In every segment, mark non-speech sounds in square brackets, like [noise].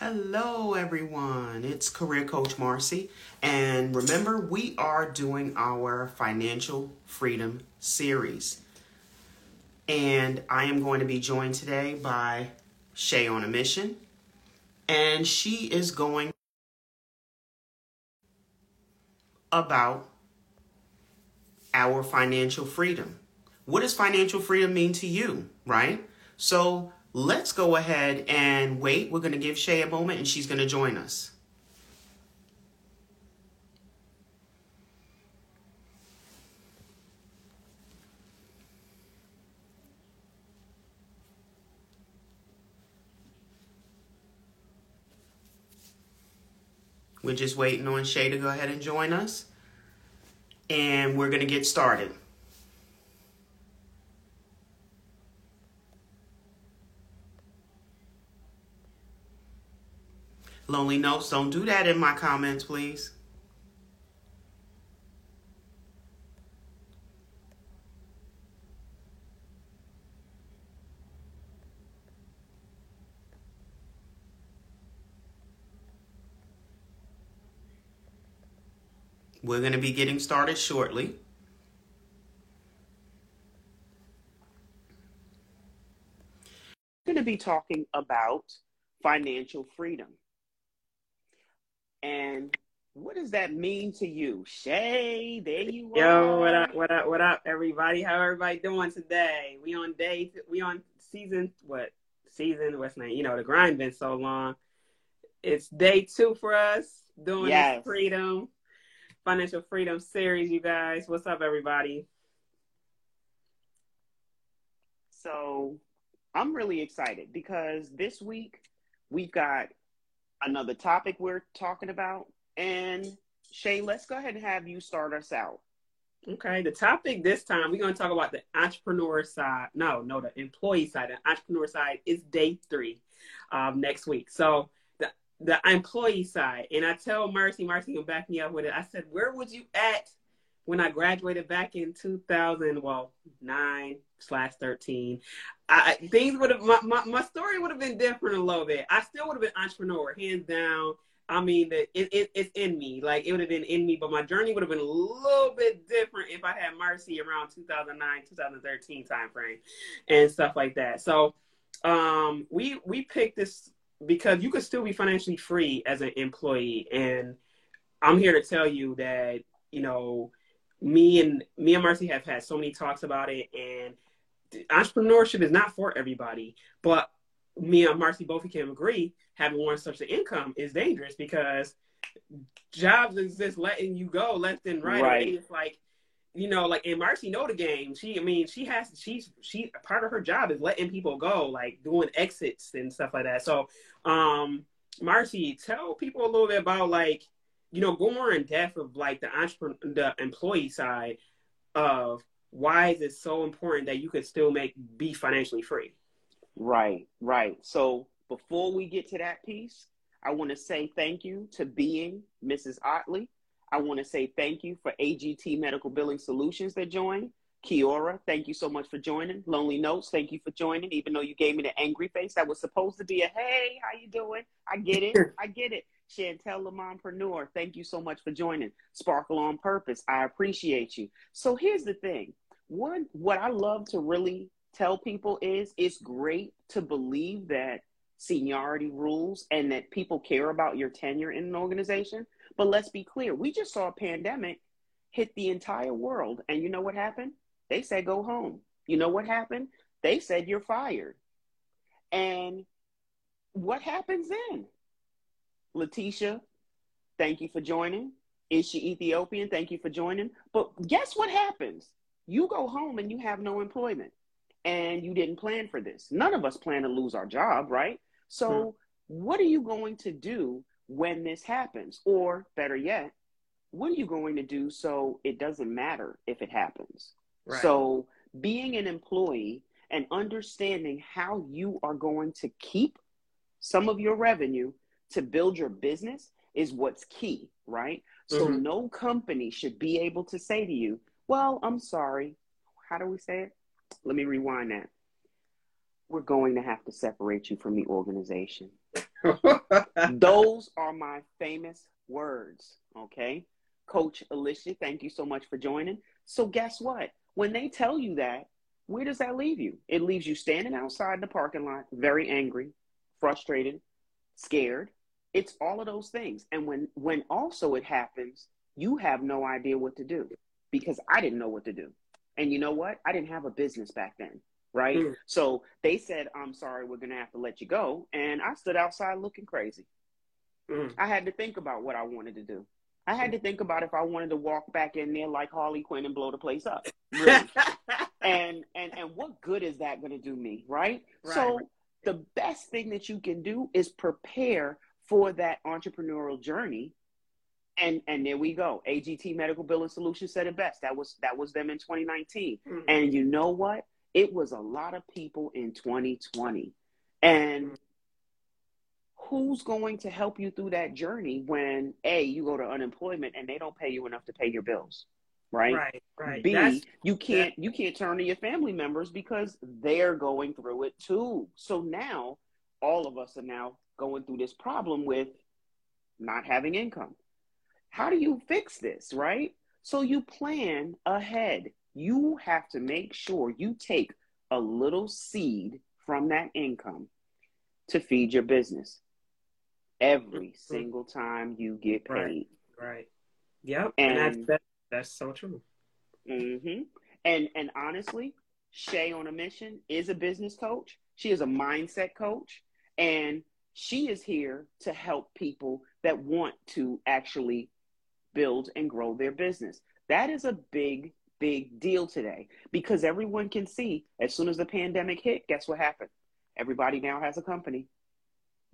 Hello, everyone. It's Career Coach Marcy. And remember, we are doing our Financial Freedom series. And I am going to be joined today by Shay on a Mission. And she is going about our financial freedom. What does financial freedom mean to you, right? So let's go ahead and wait. We're going to give Shay a moment and she's going to join us. We're just waiting on Shay to go ahead and join us. And we're going to get started. Lonely Notes, don't do that in my comments, please. We're going to be getting started shortly. We're going to be talking about financial freedom. And what does that mean to you? Shay, there you Yo, are. what up, what up, what up, everybody? How everybody doing today? We on day, we on season, what, season, what's name? You know, the grind been so long. It's day two for us doing Yes. this freedom, financial freedom series, you guys. What's up, everybody? So I'm really excited because this week we've got another topic we're talking about. And Shay, let's go ahead and have you start us out. Okay, the topic this time, we're going to talk about the entrepreneur side. No, no, the employee side. The entrepreneur side is day three um, next week. So the the employee side, and I tell Marcy, Marcy can back me up with it. I said, where would you at when I graduated back in 2000, well, nine slash 13? I, things would have, my, my, my story would have been different a little bit. I still would have been entrepreneur, hands down. I mean, it, it, it's in me. Like, it would have been in me, but my journey would have been a little bit different if I had Marcy around 2009, 2013 timeframe and stuff like that. So, um, we, we picked this because you could still be financially free as an employee. And I'm here to tell you that, you know, me and me and Marcy have had so many talks about it and entrepreneurship is not for everybody, but me and Marcy both can agree having one source of income is dangerous because jobs exist letting you go left and right. Right. And It's like, you know, like and Marcy know the game. She, I mean, she has, she's, she part of her job is letting people go, like doing exits and stuff like that. So, um, Marcy, tell people a little bit about like, you know, go more in depth of like the entrepreneur, the employee side of why is it so important that you could still make be financially free. Right, right. So before we get to that piece, I want to say thank you to being Mrs. Otley. I want to say thank you for AGT Medical Billing Solutions that joined. Kiora, thank you so much for joining. Lonely Notes, thank you for joining. Even though you gave me the angry face, that was supposed to be a hey, how you doing? I get it. [laughs] I get it. Chantel Lamontpreneur, thank you so much for joining. Sparkle on Purpose, I appreciate you. So here's the thing. One, what I love to really tell people is it's great to believe that seniority rules and that people care about your tenure in an organization. But let's be clear, we just saw a pandemic hit the entire world. And you know what happened? They said go home. You know what happened? They said you're fired. And what happens then? Letitia, thank you for joining. Is she Ethiopian? Thank you for joining. But guess what happens? You go home and you have no employment and you didn't plan for this. None of us plan to lose our job, right? So, hmm. what are you going to do when this happens? Or better yet, what are you going to do so it doesn't matter if it happens? Right. So, being an employee and understanding how you are going to keep some of your revenue to build your business is what's key, right? So, Mhm. no company should be able to say to you, Well, I'm sorry. How do we say it? Let me rewind that. We're going to have to separate you from the organization. [laughs] Those are my famous words. Okay. Coach Alicia, thank you so much for joining. So, guess what? When they tell you that, where does that leave you? It leaves you standing outside the parking lot, very angry, frustrated, scared. It's all of those things. And when when also it happens, you have no idea what to do because I didn't know what to do. And you know what? I didn't have a business back then, right? Mm. So they said, "I'm sorry, we're going to have to let you go." And I stood outside looking crazy. Mm. I had to think about what I wanted to do. I had to think about if I wanted to walk back in there like Harley Quinn and blow the place up. [laughs] Really. and and and what good is that going to do me, right? right? So the best thing that you can do is prepare for that entrepreneurial journey. And and there we go. AGT Medical Billing Solutions said it best. That was that was them in 2019. Mm-hmm. And you know what? It was a lot of people in 2020. And who's going to help you through that journey when A, you go to unemployment and they don't pay you enough to pay your bills? right? Right, right. B, That's, you can't that... you can't turn to your family members because they're going through it too. So now all of us are now going through this problem with not having income. How do you fix this, right? So you plan ahead. You have to make sure you take a little seed from that income to feed your business every mm-hmm. single time you get paid. Right. right. Yep. And, and that's, that's so true. Mm-hmm. And and honestly, Shay on a mission is a business coach. She is a mindset coach, and she is here to help people that want to actually build and grow their business. That is a big, big deal today because everyone can see as soon as the pandemic hit, guess what happened? Everybody now has a company.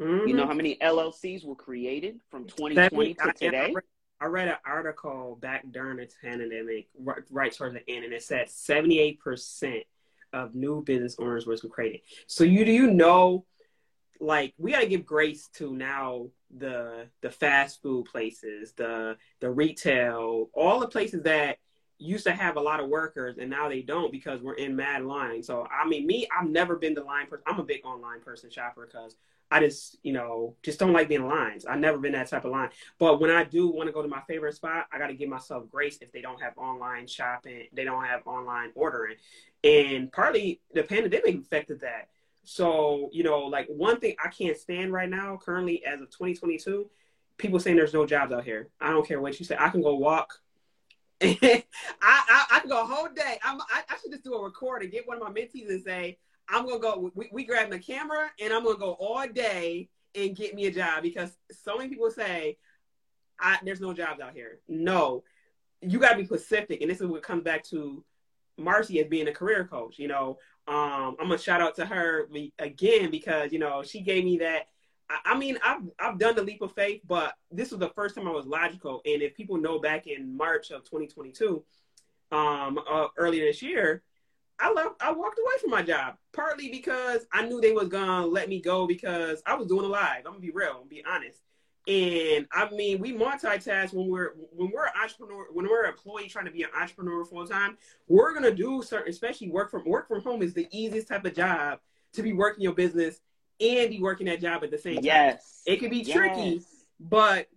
Mm-hmm. You know how many LLCs were created from 2020 to today? I read an article back during the pandemic, right, right towards the end, and it said 78% of new business owners was created. So you do you know, like we got to give grace to now the the fast food places, the the retail, all the places that used to have a lot of workers and now they don't because we're in mad line. So I mean, me, I've never been the line person. I'm a big online person shopper because I just, you know, just don't like being lines. I've never been that type of line. But when I do want to go to my favorite spot, I got to give myself grace if they don't have online shopping, they don't have online ordering. And partly the pandemic affected that. So, you know, like one thing I can't stand right now, currently as of 2022, people saying there's no jobs out here. I don't care what you say. I can go walk. [laughs] I, I, I can go a whole day. I'm, I, I should just do a record and get one of my mentees and say, I'm gonna go. We, we grab the camera and I'm gonna go all day and get me a job because so many people say, I, "There's no jobs out here." No, you got to be specific, and this is what comes back to Marcy as being a career coach. You know, um, I'm gonna shout out to her again because you know she gave me that. I, I mean, I've I've done the leap of faith, but this was the first time I was logical. And if people know, back in March of 2022, um, uh, earlier this year, I left. I walked away from my job partly because I knew they was gonna let me go because I was doing a live. I'm gonna be real, I'm be honest. And I mean, we multitask when we're when we're an entrepreneur, when we're an employee trying to be an entrepreneur full time. We're gonna do certain, especially work from work from home is the easiest type of job to be working your business and be working that job at the same time. Yes, it can be yes. tricky, but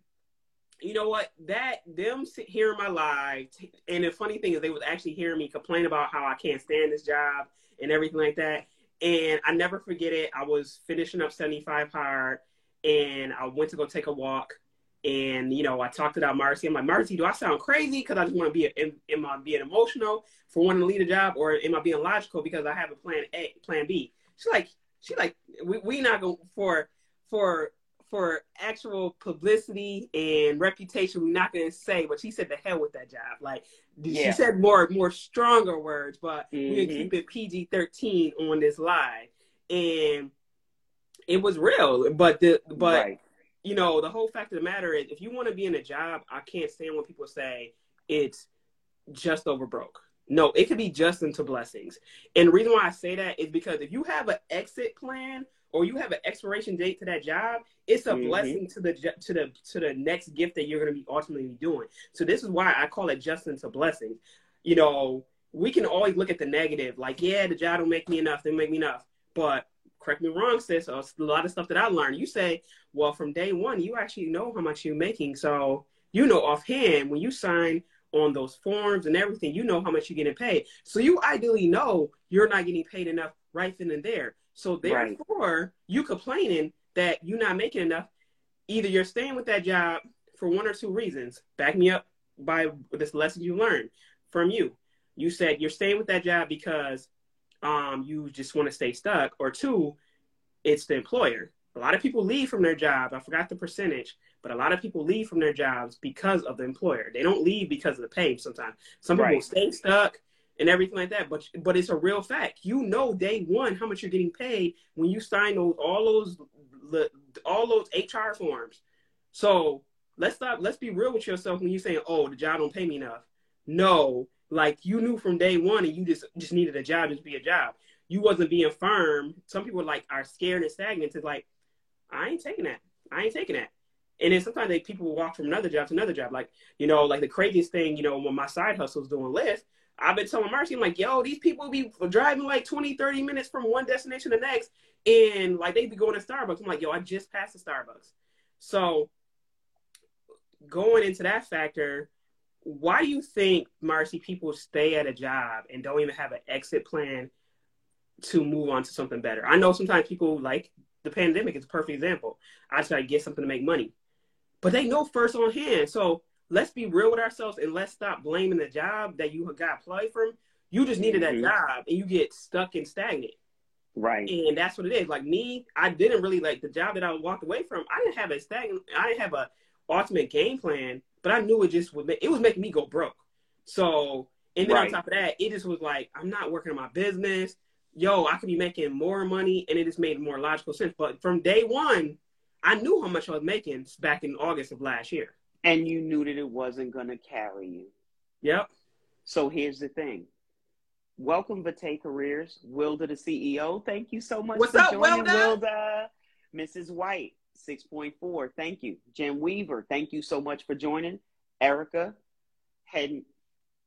you know what? That them hearing my live, and the funny thing is, they was actually hearing me complain about how I can't stand this job and everything like that. And I never forget it. I was finishing up 75 hard, and I went to go take a walk. And you know, I talked to that Marcy. I'm like, Marcy, do I sound crazy because I just want to be? Am, am I being emotional for wanting to lead a job, or am I being logical because I have a plan A, plan B? She's like, she like, we we not going for for for actual publicity and reputation, we're not going to say, but she said the hell with that job. Like yeah. she said more more stronger words, but mm-hmm. we're to keep it PG thirteen on this live, and it was real. But the but right. you know the whole fact of the matter is, if you want to be in a job, I can't stand when people say it's just over broke. No, it could be just into blessings. And the reason why I say that is because if you have an exit plan or you have an expiration date to that job, it's a mm-hmm. blessing to the to the to the next gift that you're going to be ultimately doing. So this is why I call it just into blessings. You know, we can always look at the negative, like yeah, the job don't make me enough, they make me enough, but correct me wrong, sis, a lot of stuff that I learned. You say, well, from day one, you actually know how much you're making. So you know offhand when you sign on those forms and everything, you know how much you're getting paid. So you ideally know you're not getting paid enough right then and there. So therefore, right. you complaining that you're not making enough. Either you're staying with that job for one or two reasons. Back me up by this lesson you learned from you. You said you're staying with that job because um, you just want to stay stuck, or two, it's the employer. A lot of people leave from their job. I forgot the percentage, but a lot of people leave from their jobs because of the employer. They don't leave because of the pay sometimes. Some people right. stay stuck and everything like that. But but it's a real fact. You know day one how much you're getting paid when you sign those all those all those HR forms. So let's stop. Let's be real with yourself when you're saying, "Oh, the job don't pay me enough." No, like you knew from day one, and you just just needed a job, just be a job. You wasn't being firm. Some people like are scared and stagnant. It's like, I ain't taking that. I ain't taking that. And then sometimes they, people will walk from another job to another job. Like, you know, like the craziest thing, you know, when my side hustle was doing Lyft, I've been telling Marcy, I'm like, yo, these people be driving like 20, 30 minutes from one destination to the next. And like they be going to Starbucks. I'm like, yo, I just passed the Starbucks. So going into that factor, why do you think, Marcy, people stay at a job and don't even have an exit plan to move on to something better? I know sometimes people like the pandemic is a perfect example. I try to get something to make money. But they know first on hand. So let's be real with ourselves and let's stop blaming the job that you got applied from. You just needed mm-hmm. that job and you get stuck and stagnant. Right. And that's what it is. Like me, I didn't really like the job that I walked away from. I didn't have a stagnant I didn't have a ultimate game plan, but I knew it just would make, it was making me go broke. So and then right. on top of that, it just was like I'm not working on my business. Yo, I could be making more money, and it just made more logical sense. But from day one, I knew how much I was making back in August of last year. And you knew that it wasn't going to carry you. Yep. So here's the thing. Welcome, Vate Careers. Wilda, the CEO. Thank you so much What's for up, joining, Wilda? Wilda. Mrs. White, 6.4. Thank you. Jen Weaver, thank you so much for joining. Erica, heading,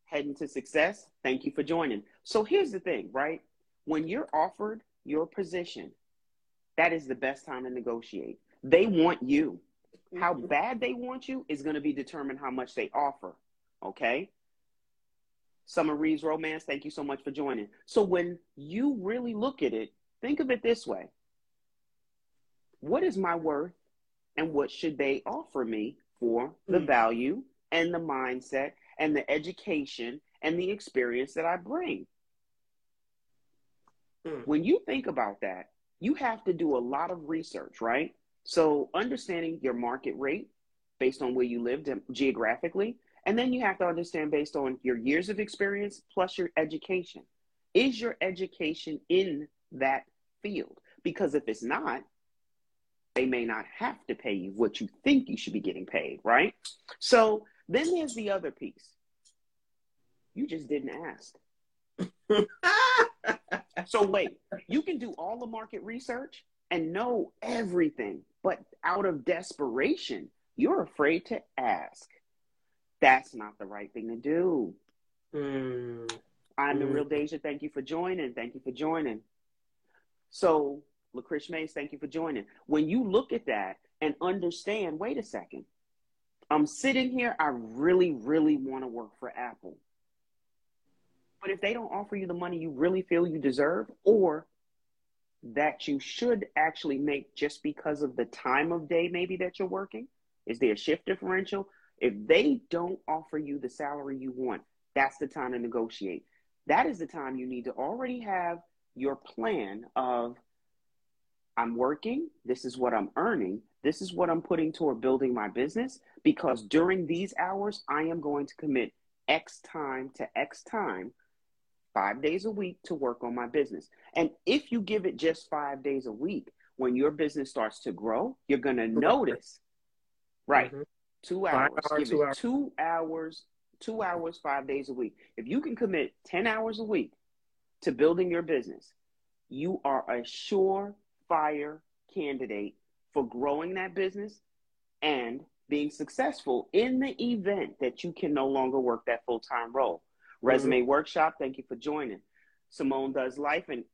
heading to success. Thank you for joining. So here's the thing, right? When you're offered your position, that is the best time to negotiate. They want you. How mm-hmm. bad they want you is going to be determined how much they offer. Okay. Summer Reeves Romance, thank you so much for joining. So when you really look at it, think of it this way What is my worth and what should they offer me for the mm. value and the mindset and the education and the experience that I bring? Mm. When you think about that, you have to do a lot of research, right? So understanding your market rate based on where you live geographically, and then you have to understand based on your years of experience plus your education. Is your education in that field? Because if it's not, they may not have to pay you what you think you should be getting paid, right? So then there's the other piece. You just didn't ask. [laughs] so wait, you can do all the market research and know everything, but out of desperation, you're afraid to ask. That's not the right thing to do. Mm. I'm mm. the real Deja. Thank you for joining. Thank you for joining. So, Lacrish Mays, thank you for joining. When you look at that and understand, wait a second, I'm sitting here, I really, really want to work for Apple. But if they don't offer you the money you really feel you deserve, or that you should actually make just because of the time of day maybe that you're working? Is there a shift differential? If they don't offer you the salary you want, that's the time to negotiate. That is the time you need to already have your plan of I'm working, this is what I'm earning, this is what I'm putting toward building my business because during these hours I am going to commit X time to X time five days a week to work on my business. And if you give it just five days a week, when your business starts to grow, you're going to notice, right? Mm-hmm. Two hours. give two it hours. two hours, two hours, five days a week. If you can commit 10 hours a week to building your business, you are a surefire candidate for growing that business and being successful in the event that you can no longer work that full time role. Resume mm-hmm. Workshop, thank you for joining. Simone Does Life and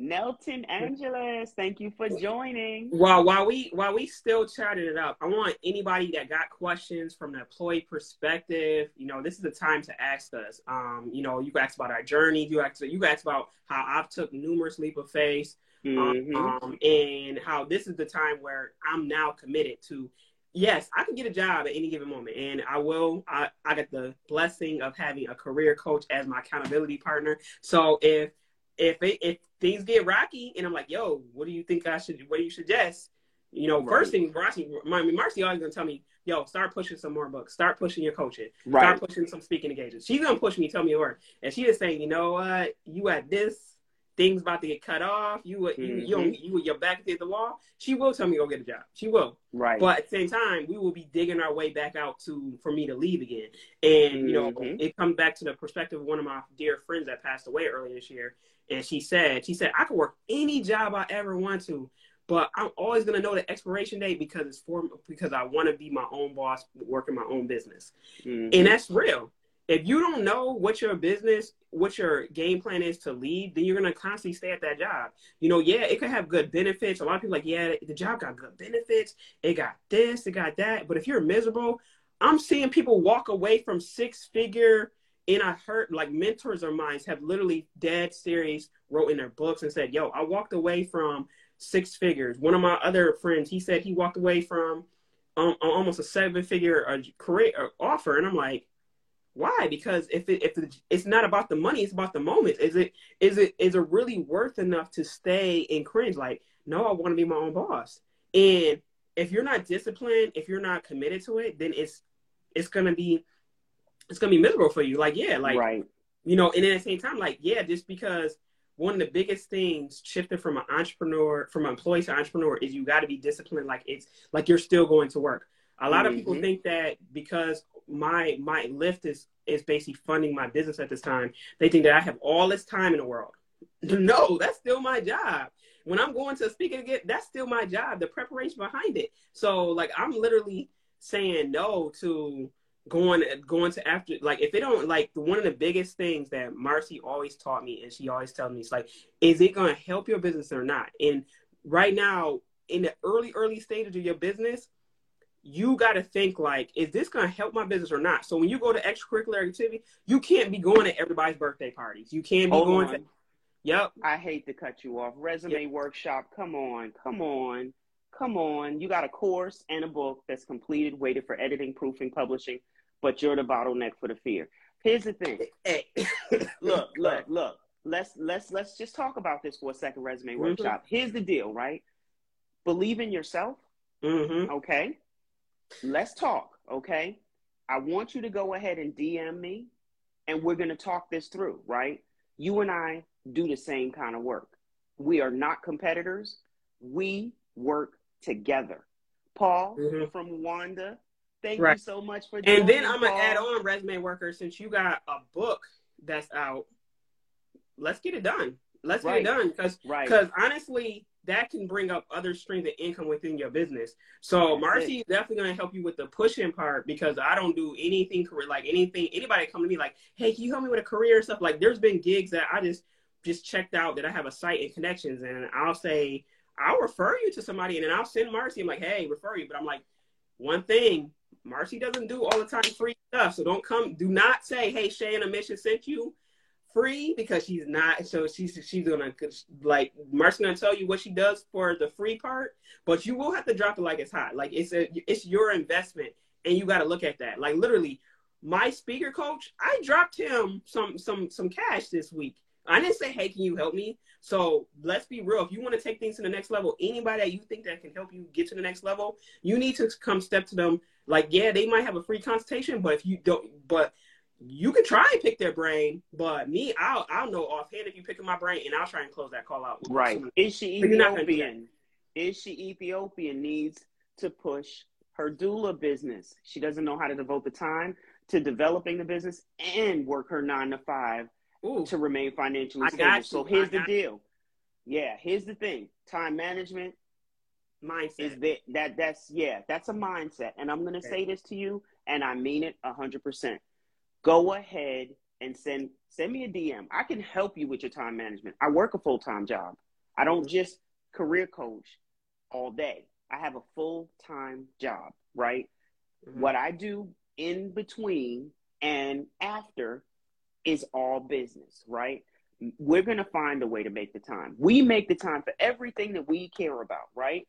Nelton Angeles, thank you for joining. Well, while we while we still chatting it up, I want anybody that got questions from the employee perspective. You know, this is the time to ask us. Um, you know, you can ask about our journey. You ask you can ask about how I've took numerous leap of faith, mm-hmm. um, and how this is the time where I'm now committed to. Yes, I can get a job at any given moment, and I will. I, I got the blessing of having a career coach as my accountability partner. So if if it, if things get rocky and I'm like, yo, what do you think I should? What do you suggest? You know, right. first thing, Marcy, I mean, Marcy always gonna tell me, yo, start pushing some more books, start pushing your coaching, right. start pushing some speaking engagements. She's gonna push me, tell me a word, and she is saying, you know what, you at this things about to get cut off. You mm-hmm. you you you you your back against the wall. She will tell me go get a job. She will. Right. But at the same time, we will be digging our way back out to for me to leave again. And mm-hmm. you know, mm-hmm. it comes back to the perspective of one of my dear friends that passed away earlier this year. And she said, she said, I could work any job I ever want to, but I'm always gonna know the expiration date because it's for because I want to be my own boss, working my own business, mm-hmm. and that's real. If you don't know what your business, what your game plan is to lead, then you're gonna constantly stay at that job. You know, yeah, it could have good benefits. A lot of people like, yeah, the job got good benefits. It got this, it got that. But if you're miserable, I'm seeing people walk away from six figure and I heard like mentors of mine have literally dead serious wrote in their books and said, "Yo, I walked away from six figures." One of my other friends, he said he walked away from um, almost a seven figure uh, career uh, offer, and I'm like, why? Because if it, if it's not about the money, it's about the moment. Is it is it is it really worth enough to stay and cringe? Like, no, I want to be my own boss. And if you're not disciplined, if you're not committed to it, then it's it's gonna be it's gonna be miserable for you. Like, yeah, like right. you know, and at the same time, like, yeah, just because one of the biggest things shifting from an entrepreneur, from an employee to entrepreneur, is you got to be disciplined. Like it's like you're still going to work. A lot mm-hmm. of people mm-hmm. think that because my my Lyft is is basically funding my business at this time, they think that I have all this time in the world. [laughs] no, that's still my job. When I'm going to speak again, that's still my job. The preparation behind it. So like I'm literally saying no to going going to after like if it don't like one of the biggest things that Marcy always taught me and she always tells me is like is it going to help your business or not and right now in the early early stages of your business you got to think like is this going to help my business or not so when you go to extracurricular activity you can't be going to everybody's birthday parties you can't be Hold going on. to yep i hate to cut you off resume yep. workshop come on come on come on you got a course and a book that's completed waited for editing proofing publishing but you're the bottleneck for the fear. Here's the thing. Hey, [coughs] look, look, look. Let's let's let's just talk about this for a second. Resume mm-hmm. workshop. Here's the deal, right? Believe in yourself. Mm-hmm. Okay. Let's talk. Okay. I want you to go ahead and DM me, and we're gonna talk this through. Right? You and I do the same kind of work. We are not competitors. We work together. Paul mm-hmm. from Wanda Thank right. you so much for. And then I'm gonna add on resume worker since you got a book that's out. Let's get it done. Let's right. get it done because because honestly, that can bring up other streams of income within your business. So Marcy is definitely gonna help you with the pushing part because I don't do anything career like anything. Anybody come to me like, hey, can you help me with a career stuff? Like, there's been gigs that I just just checked out that I have a site and connections, and I'll say I'll refer you to somebody, and then I'll send Marcy. I'm like, hey, refer you, but I'm like, one thing Marcy doesn't do all the time free stuff. So don't come, do not say, hey, Shay and a mission sent you free because she's not. So she's she's gonna like Marcy's gonna tell you what she does for the free part, but you will have to drop it like it's hot. Like it's a it's your investment, and you got to look at that. Like literally, my speaker coach, I dropped him some some some cash this week. I didn't say, hey, can you help me? So let's be real. If you want to take things to the next level, anybody that you think that can help you get to the next level, you need to come step to them. Like, yeah, they might have a free consultation, but if you don't, but you can try and pick their brain. But me, I'll I'll know offhand if you pick my brain, and I'll try and close that call out. Right? Is she Ethiopian? Is she Ethiopian? Needs to push her doula business. She doesn't know how to devote the time to developing the business and work her nine to five Ooh. to remain financially stable. So here's the deal. Yeah, here's the thing. Time management mindset is that that that's yeah, that's a mindset. And I'm gonna okay. say this to you, and I mean it hundred percent. Go ahead and send send me a DM. I can help you with your time management. I work a full time job. I don't just career coach all day. I have a full time job, right? Mm-hmm. What I do in between and after is all business, right? We're going to find a way to make the time. We make the time for everything that we care about, right?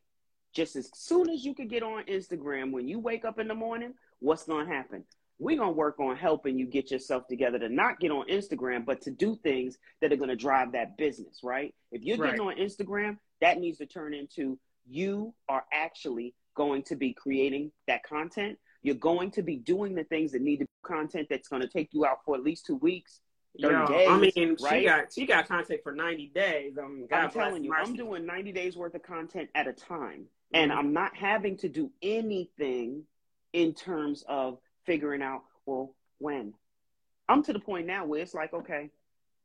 Just as soon as you can get on Instagram, when you wake up in the morning, what's going to happen? We're going to work on helping you get yourself together to not get on Instagram, but to do things that are going to drive that business, right? If you're getting on Instagram, that needs to turn into you are actually going to be creating that content. You're going to be doing the things that need to be content that's going to take you out for at least two weeks. 30 days, I mean, right? she got she got content for 90 days. I mean, I'm telling you. I'm doing 90 days worth of content at a time. And mm-hmm. I'm not having to do anything in terms of figuring out, well, when. I'm to the point now where it's like, okay,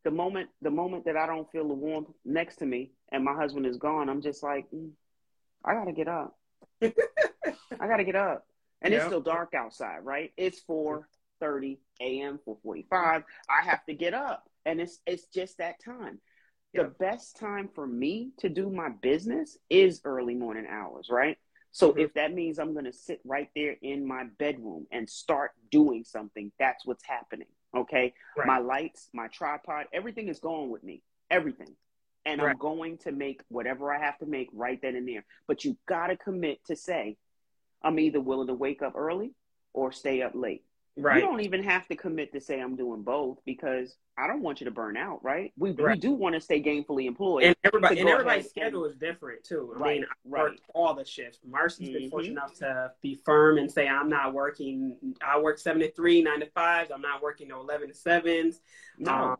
the moment the moment that I don't feel the warmth next to me and my husband is gone, I'm just like, mm, I gotta get up. I gotta get up. And yep. it's still dark outside, right? It's four thirty a.m. four forty five. I have to get up. And it's it's just that time. Yep. The best time for me to do my business is early morning hours, right? So mm-hmm. if that means I'm gonna sit right there in my bedroom and start doing something, that's what's happening. Okay. Right. My lights, my tripod, everything is going with me. Everything and right. I'm going to make whatever I have to make right then and there. But you got to commit to say, I'm either willing to wake up early or stay up late. Right. You don't even have to commit to say I'm doing both because I don't want you to burn out, right? We, right. we do want to stay gainfully employed. And everybody and everybody's schedule and, is different too. I right, mean, I right. all the shifts. Marcy's mm-hmm. been fortunate enough to be firm and say I'm not working. I work seven to three, nine to fives. I'm not working no eleven to sevens. No. Um,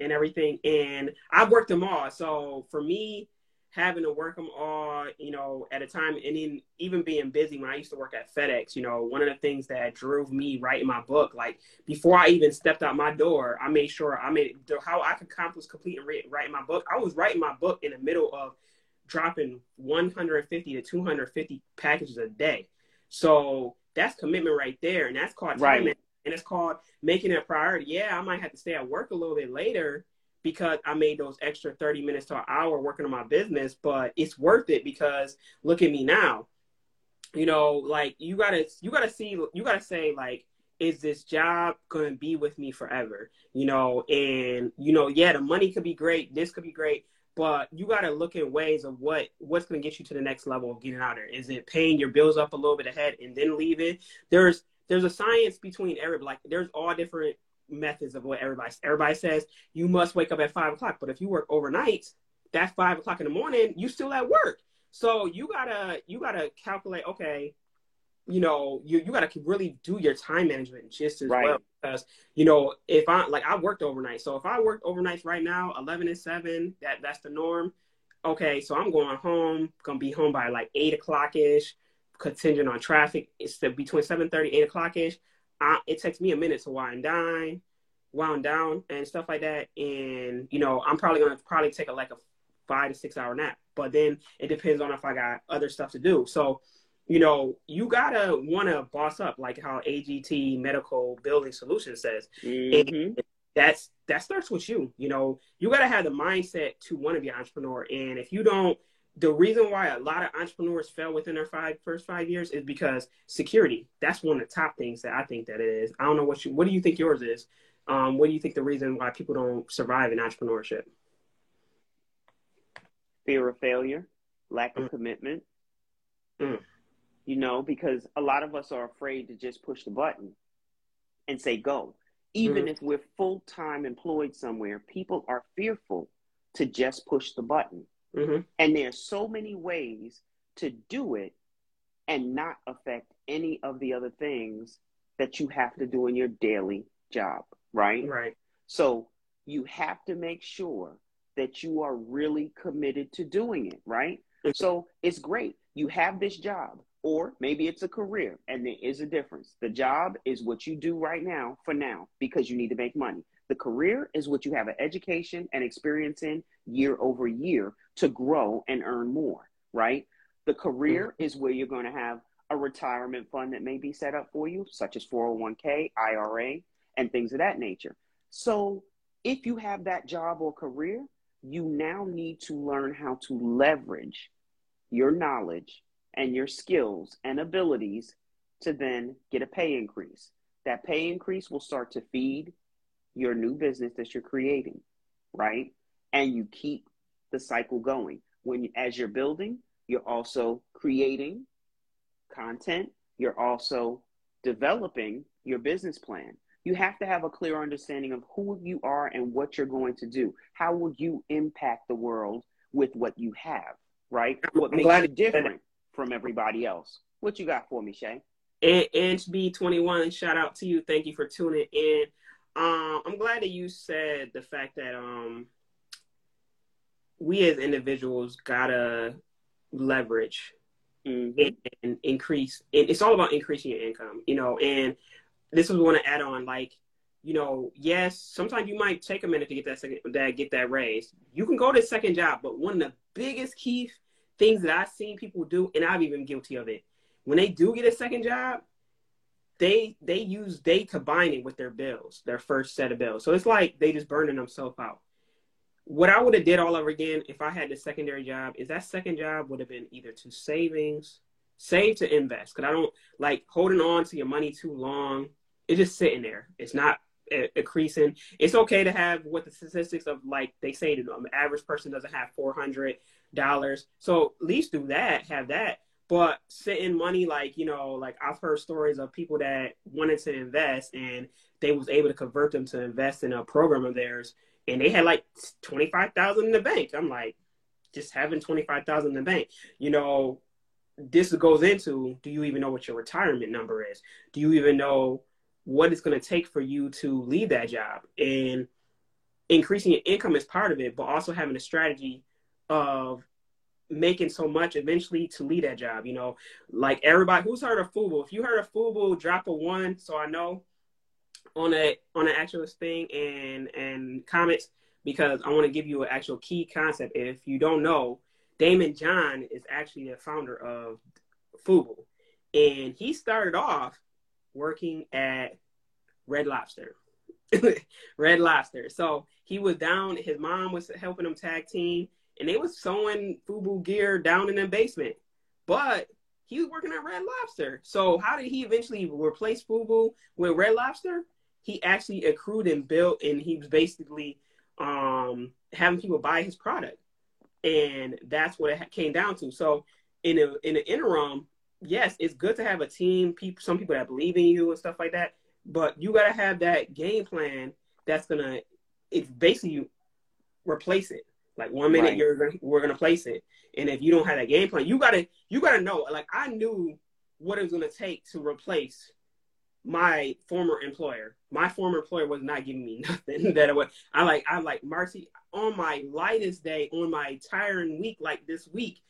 and everything. And I've worked them all. So for me, having to work them all, you know, at a time, and then even being busy when I used to work at FedEx, you know, one of the things that drove me writing my book, like before I even stepped out my door, I made sure I made how I could accomplish complete and writing my book. I was writing my book in the middle of dropping 150 to 250 packages a day. So that's commitment right there, and that's called right. time and it's called making it a priority. Yeah, I might have to stay at work a little bit later because I made those extra 30 minutes to an hour working on my business, but it's worth it because look at me now. You know, like you gotta you gotta see you gotta say like is this job going to be with me forever? You know, and you know, yeah, the money could be great, this could be great, but you got to look at ways of what what's going to get you to the next level of getting out there. Is it paying your bills up a little bit ahead and then leaving? There's there's a science between every like there's all different methods of what everybody everybody says you must wake up at five o'clock but if you work overnight that's five o'clock in the morning you still at work so you gotta you gotta calculate okay you know you, you gotta really do your time management just as right. well because you know if i like i worked overnight so if i worked overnight right now 11 and 7 that that's the norm okay so i'm going home gonna be home by like 8 o'clock ish contingent on traffic. It's the, between 7.30, 8 o'clock ish. It takes me a minute to wind down, wind down and stuff like that. And, you know, I'm probably going to probably take a, like a five to six hour nap, but then it depends on if I got other stuff to do. So, you know, you gotta want to boss up, like how AGT Medical Billing Solutions says. Mm-hmm. that's that starts with you. You know, you gotta have the mindset to want to be an entrepreneur, and if you don't the reason why a lot of entrepreneurs fail within their five first five years is because security. That's one of the top things that I think that it is. I don't know what you what do you think yours is? Um, what do you think the reason why people don't survive in entrepreneurship? Fear of failure, lack of mm. commitment. Mm. You know, because a lot of us are afraid to just push the button and say go. Even mm. if we're full time employed somewhere, people are fearful to just push the button. Mm-hmm. And there's so many ways to do it and not affect any of the other things that you have to do in your daily job, right? Right. So you have to make sure that you are really committed to doing it, right? Mm-hmm. So it's great. You have this job, or maybe it's a career, and there is a difference. The job is what you do right now for now because you need to make money. The career is what you have an education and experience in year over year to grow and earn more, right? The career mm-hmm. is where you're going to have a retirement fund that may be set up for you, such as 401k, IRA, and things of that nature. So if you have that job or career, you now need to learn how to leverage your knowledge and your skills and abilities to then get a pay increase. That pay increase will start to feed your new business that you're creating, right? And you keep the cycle going. When as you're building, you're also creating content, you're also developing your business plan. You have to have a clear understanding of who you are and what you're going to do. How will you impact the world with what you have, right? What makes you different from everybody else? What you got for me, Shay? And B21, shout out to you. Thank you for tuning in. Um, I'm glad that you said the fact that um, we as individuals gotta leverage mm-hmm. and, and, increase. And it's all about increasing your income, you know. And this was want to add on, like, you know, yes, sometimes you might take a minute to get that second, that get that raise. You can go to second job, but one of the biggest key things that I've seen people do, and I've even guilty of it, when they do get a second job, they they use they combine it with their bills, their first set of bills. So it's like they just burning themselves out. What I would have did all over again if I had the secondary job is that second job would have been either to savings, save to invest. Cause I don't like holding on to your money too long. It's just sitting there. It's not increasing. It's okay to have what the statistics of like they say the um, average person doesn't have four hundred dollars. So at least do that, have that. But sitting money, like, you know, like I've heard stories of people that wanted to invest and they was able to convert them to invest in a program of theirs and they had like 25,000 in the bank. I'm like, just having 25,000 in the bank, you know, this goes into, do you even know what your retirement number is? Do you even know what it's going to take for you to leave that job? And increasing your income is part of it, but also having a strategy of making so much eventually to leave that job. You know, like everybody who's heard of Fubu. If you heard of Fubu, drop a one so I know on a on an actual thing and and comments because I want to give you an actual key concept. If you don't know, Daymond John is actually the founder of Fubu, and he started off working at Red Lobster. [laughs] Red Lobster. So he was down. His mom was helping him tag team and they was sewing Fubu gear down in the basement. But he was working at Red Lobster. So how did he eventually replace Fubu with Red Lobster? He actually accrued and built, and he was basically um, having people buy his product, and that's what it came down to. So in a in the interim, yes, it's good to have a team, people, some people that believe in you and stuff like that. But you got to have that game plan that's gonna it's basically replace it. Like one minute right. you're we're gonna place it, and if you don't have that game plan, you gotta you gotta know. Like I knew what it was gonna take to replace my former employer. My former employer was not giving me [laughs] nothing [laughs] that I was. I like I like Marcy on my lightest day, on my tiring week like this week.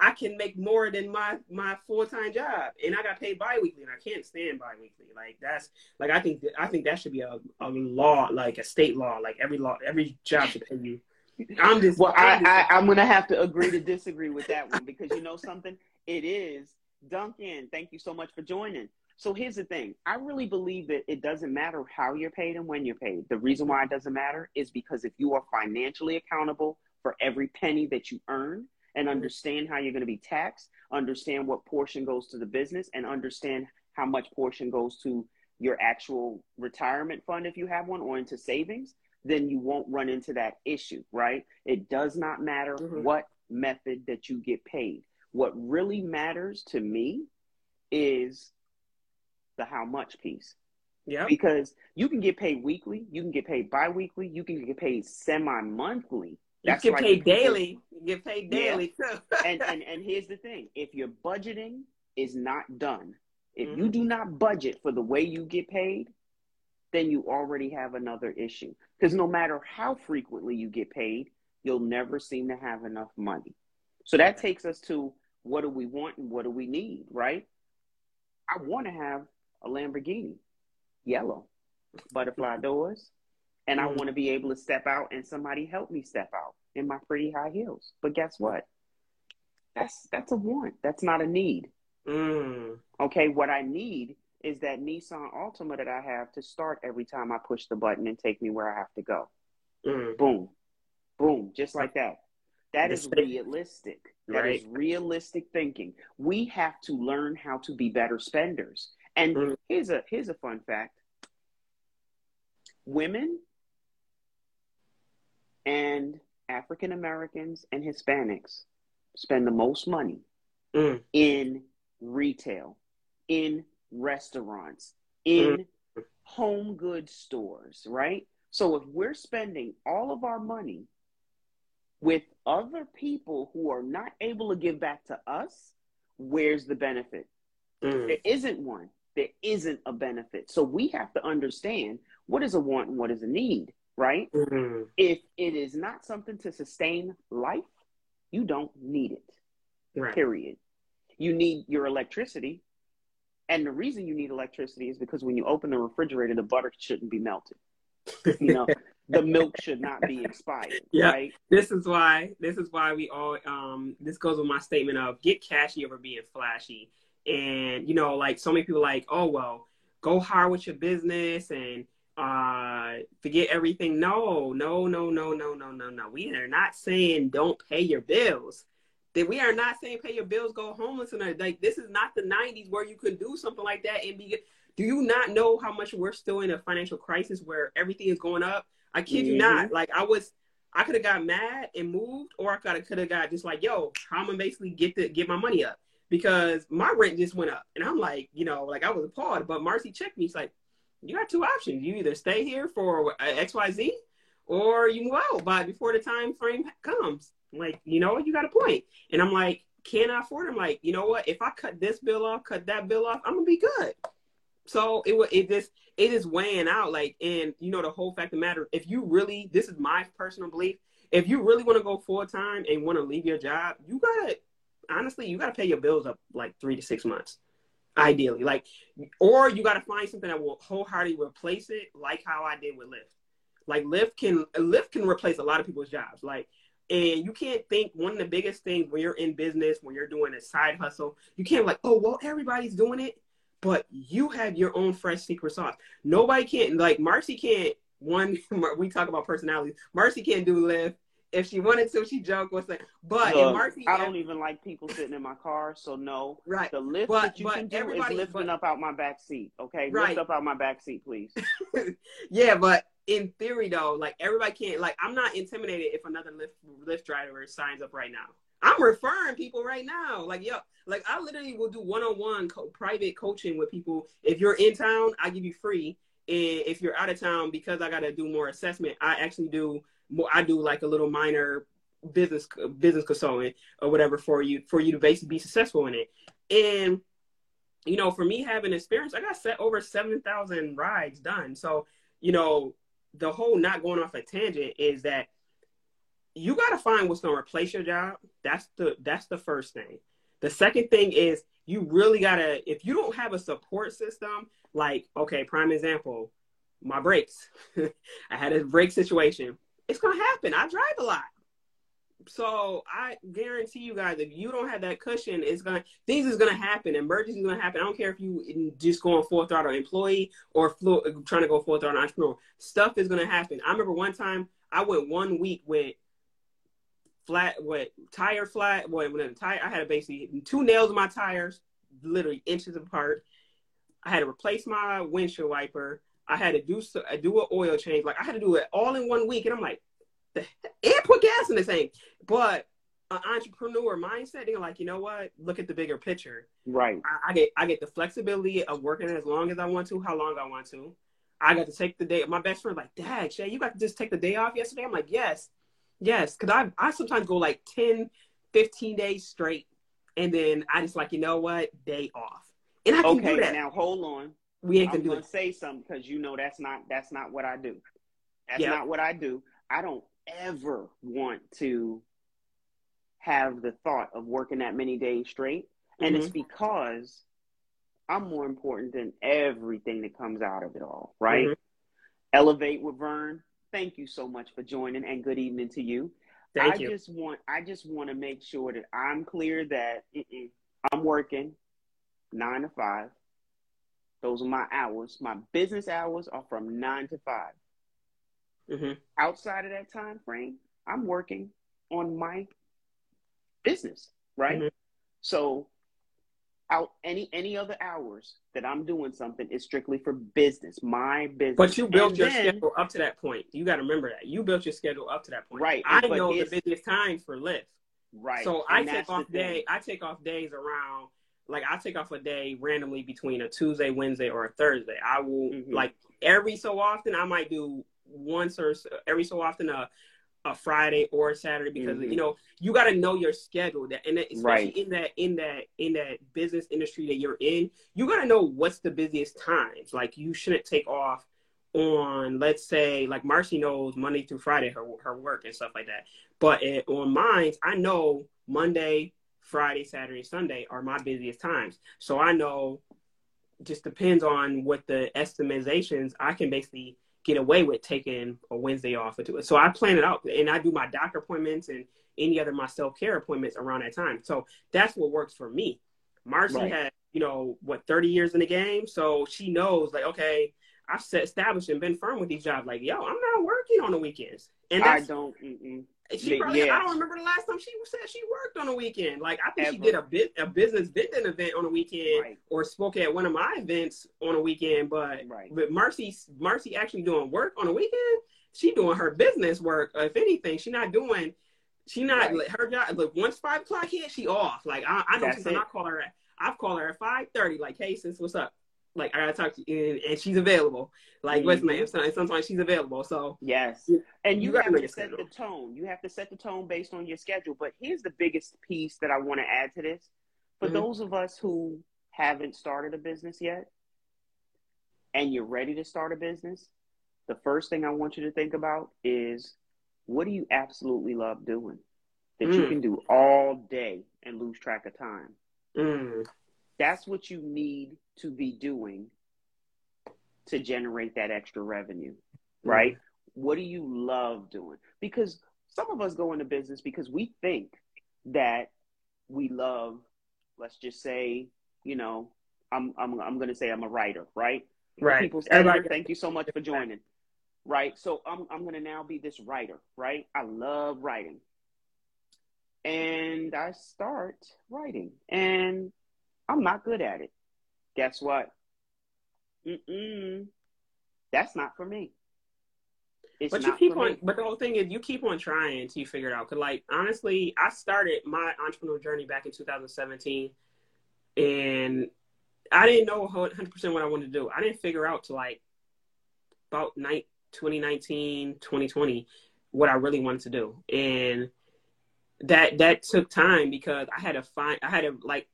I can make more than my my full time job, and I got paid biweekly, and I can't stand biweekly. Like that's like I think that, I think that should be a, a law, like a state law. Like every law, every job should pay you I'm just well. I'm, I, I, I'm gonna have to agree to disagree with that one because you know something. It is Duncan. Thank you so much for joining. So here's the thing. I really believe that it doesn't matter how you're paid and when you're paid. The reason why it doesn't matter is because if you are financially accountable for every penny that you earn and understand how you're going to be taxed, understand what portion goes to the business, and understand how much portion goes to your actual retirement fund if you have one or into savings, then you won't run into that issue, right? It does not matter mm-hmm. what method that you get paid. What really matters to me is the how much piece. Yeah. Because you can get paid weekly, you can get paid bi-weekly, you can get paid semi-monthly. That's you get paid daily. You get paid daily yeah. too. [laughs] and, and and here's the thing: if your budgeting is not done, if mm-hmm. you do not budget for the way you get paid, then you already have another issue. Because no matter how frequently you get paid, you'll never seem to have enough money. So that takes us to what do we want and what do we need, right? I want to have a Lamborghini, yellow, butterfly doors, and I mm. want to be able to step out and somebody help me step out in my pretty high heels. But guess what? That's that's a want. That's not a need. Mm. Okay, what I need is that Nissan Altima that I have to start every time I push the button and take me where I have to go. Mm. Boom. Boom, just like that. That is realistic. That is Right. realistic thinking. We have to learn how to be better spenders. And Mm. here's a here's a fun fact. Women and African Americans and Hispanics spend the most money Mm. in retail, in restaurants, in Mm. home goods stores, right? So if we're spending all of our money with other people who are not able to give back to us, where's the benefit? Mm. There isn't one. There isn't a benefit. So we have to understand what is a want and what is a need, right? Mm. If it is not something to sustain life, you don't need it Right. period. You need your electricity. And the reason you need electricity is because when you open the refrigerator, the butter shouldn't be melted. You know, the milk should not be expired. [laughs] Yeah. Right? This is why this is why we all um this goes with my statement of get cashy over being flashy. And you know, like so many people like, oh well, go hard with your business and uh forget everything. No, no, no, no, no, no, no, no. We are not saying don't pay your bills that we are not saying pay your bills go homeless and like this is not the 90s where you could do something like that and be do you not know how much we're still in a financial crisis where everything is going up i kid you Mhm. not like i was I could have got mad and moved, or I could have got just like, yo, how am I gonna basically get the get my money up? Because my rent just went up, and I'm like, you know, like I was appalled. But Marcy checked me. She's like, you got two options. You either stay here for X Y Z, or you move out by before the time frame comes. Like, you know, what, you got a point. And I'm like, can I afford? it? I'm like, you know what? If I cut this bill off, cut that bill off, I'm gonna be good. So it was it just it is weighing out like and you know the whole fact of matter if you really this is my personal belief if you really want to go full time and want to leave your job you gotta honestly you gotta pay your bills up like three to six months ideally like or you gotta find something that will wholeheartedly replace it like how i did with lyft like lyft can lyft can replace a lot of people's jobs like and you can't think one of the biggest things when you're in business when you're doing a side hustle you can't like oh well everybody's doing it but you have your own fresh secret sauce. Nobody can't like Marcy can't. One, [laughs] we talk about personalities. Marcy can't do Lyft. If she wanted to, she joke was like, but Look, Marcy, I don't even like people sitting in my car, so no. right, The lift But- that you can do is lifting but- up out my back seat. Okay, Right. lift up out my back seat, please. [laughs] yeah, but in theory though, like everybody can't. Like I'm not intimidated if another Lyft Lyft driver signs up right now. I'm referring people right now. Like yo, like I literally will do one on one private coaching with people. If you're in town, I give you free. And if you're out of town, because I got to do more assessment, I actually do more. I do like a little minor business business consulting or whatever for you for you to basically be successful in it. And you know, for me having experience, I got set over seven thousand rides done. So you know, the whole not going off a tangent is that you got to find what's going to replace your job. That's the that's the first thing. The second thing is you really got to if you don't have a support system like okay, prime example, my brakes. [laughs] I had a brake situation. It's going to happen. I drive a lot. So I guarantee you guys, if you don't have that cushion, it's gonna things is gonna happen. Emergency is gonna happen. I don't care if you just going full throttle employee or flu- uh, trying to go full throttle entrepreneur. Stuff is gonna happen. I remember one time I went one week with flat, what tire flat, what when the tire I had basically two nails in my tires, literally inches apart. I had to replace my windshield wiper. I had to do so, uh, do an oil change. Like I had to do it all in one week, and I'm like, and put gas in the thing. But an entrepreneur mindset, they're like, you know what? Look at the bigger picture. Right. I, I get I get the flexibility of working as long as I want to, how long I want to. I got to take the day. My best friend like, Dad, Shay, you got to just take the day off yesterday. I'm like, yes, yes, because I I sometimes go like 10, 15 days straight, and then I just like, you know what, day off, and I can Okay, do that. now hold on. we ain't I'm gonna do gonna it. say something because you know that's not that's not what I do. That's Yeah. not what I do. I don't ever want to have the thought of working that many days straight. And mm-hmm. it's because I'm more important than everything that comes out of it all, right? mm-hmm. Elevate with Vern. Thank you so much for joining and good evening to you. Thank I you. just want I just want to make sure that I'm clear that I'm working 9 to 5. Those are my hours. My business hours are from 9 to 5. Mm-hmm. Outside of that time frame, I'm working on my business, right? Mm-hmm. So out any any other hours that I'm doing something is strictly for business, my business. But you built and your then, schedule up to that point. You got to remember that you built your schedule up to that point. Right. I know the busiest times for Lyft. Right. So and I take off day. Thing. I take off days around. Like I take off a day randomly between a Tuesday, Wednesday, or a Thursday. I will mm-hmm. like every so often. I might do once or every so often a a Friday or a Saturday because mm-hmm. you know you got to know your schedule that and especially right. in that in that in that business industry that you're in you got to know what's the busiest times like you shouldn't take off on let's say like Marcy knows Monday through Friday her her work and stuff like that but it, on mine I know Monday Friday Saturday Sunday are my busiest times so I know just depends on what the estimations I can basically get away with taking a Wednesday off or two. So I plan it out and I do my doctor appointments and any other my self care appointments around that time. So that's what works for me. Marcy right. had, you know, what, 30 years in the game. So she knows like, okay, I've set established and been firm with these jobs. Like, yo, I'm not working on the weekends. And I don't. Mm-mm. She probably, yeah. I don't remember the last time she said she worked on a weekend. Like I think Ever. she did a bit a business vending event on a weekend right. or spoke at one of my events on a weekend. But right. but Marcy Marcy actually doing work on a weekend. She doing her business work. If anything, she not doing. She not right. her job. Look, once five o'clock hit, she off. Like I, I know since I call her at. I've called her at five thirty. Like, hey, sis, what's up? Like I gotta talk to you, and, she's available. Like mm-hmm. what's my name? Sometimes she's available. So yes, and you, you have to set the tone. You have to set the tone based on your schedule. But here's the biggest piece that I want to add to this: for mm-hmm. those of us who haven't started a business yet, and you're ready to start a business, the first thing I want you to think about is what do you absolutely love doing that mm. you can do all day and lose track of time. Mm. That's what you need to be doing to generate that extra revenue, right? Mm-hmm. What do you love doing? Because some of us go into business because we think that we love, let's just say, you know, I'm I'm I'm gonna say I'm a writer, right? Right. People say, thank you so much for joining. Right. So I'm I'm gonna now be this writer, right? I love writing. And I start writing and I'm not good at it guess what? Mm-mm. That's not for me. It's but you keep on. But the whole thing is, you keep on trying until you figure it out. Cause like honestly, I started my entrepreneurial journey back in 2017, and I didn't know 100 percent what I wanted to do. I didn't figure out to like about night 2019, 2020 what I really wanted to do, and that that took time because I had to find. I had to like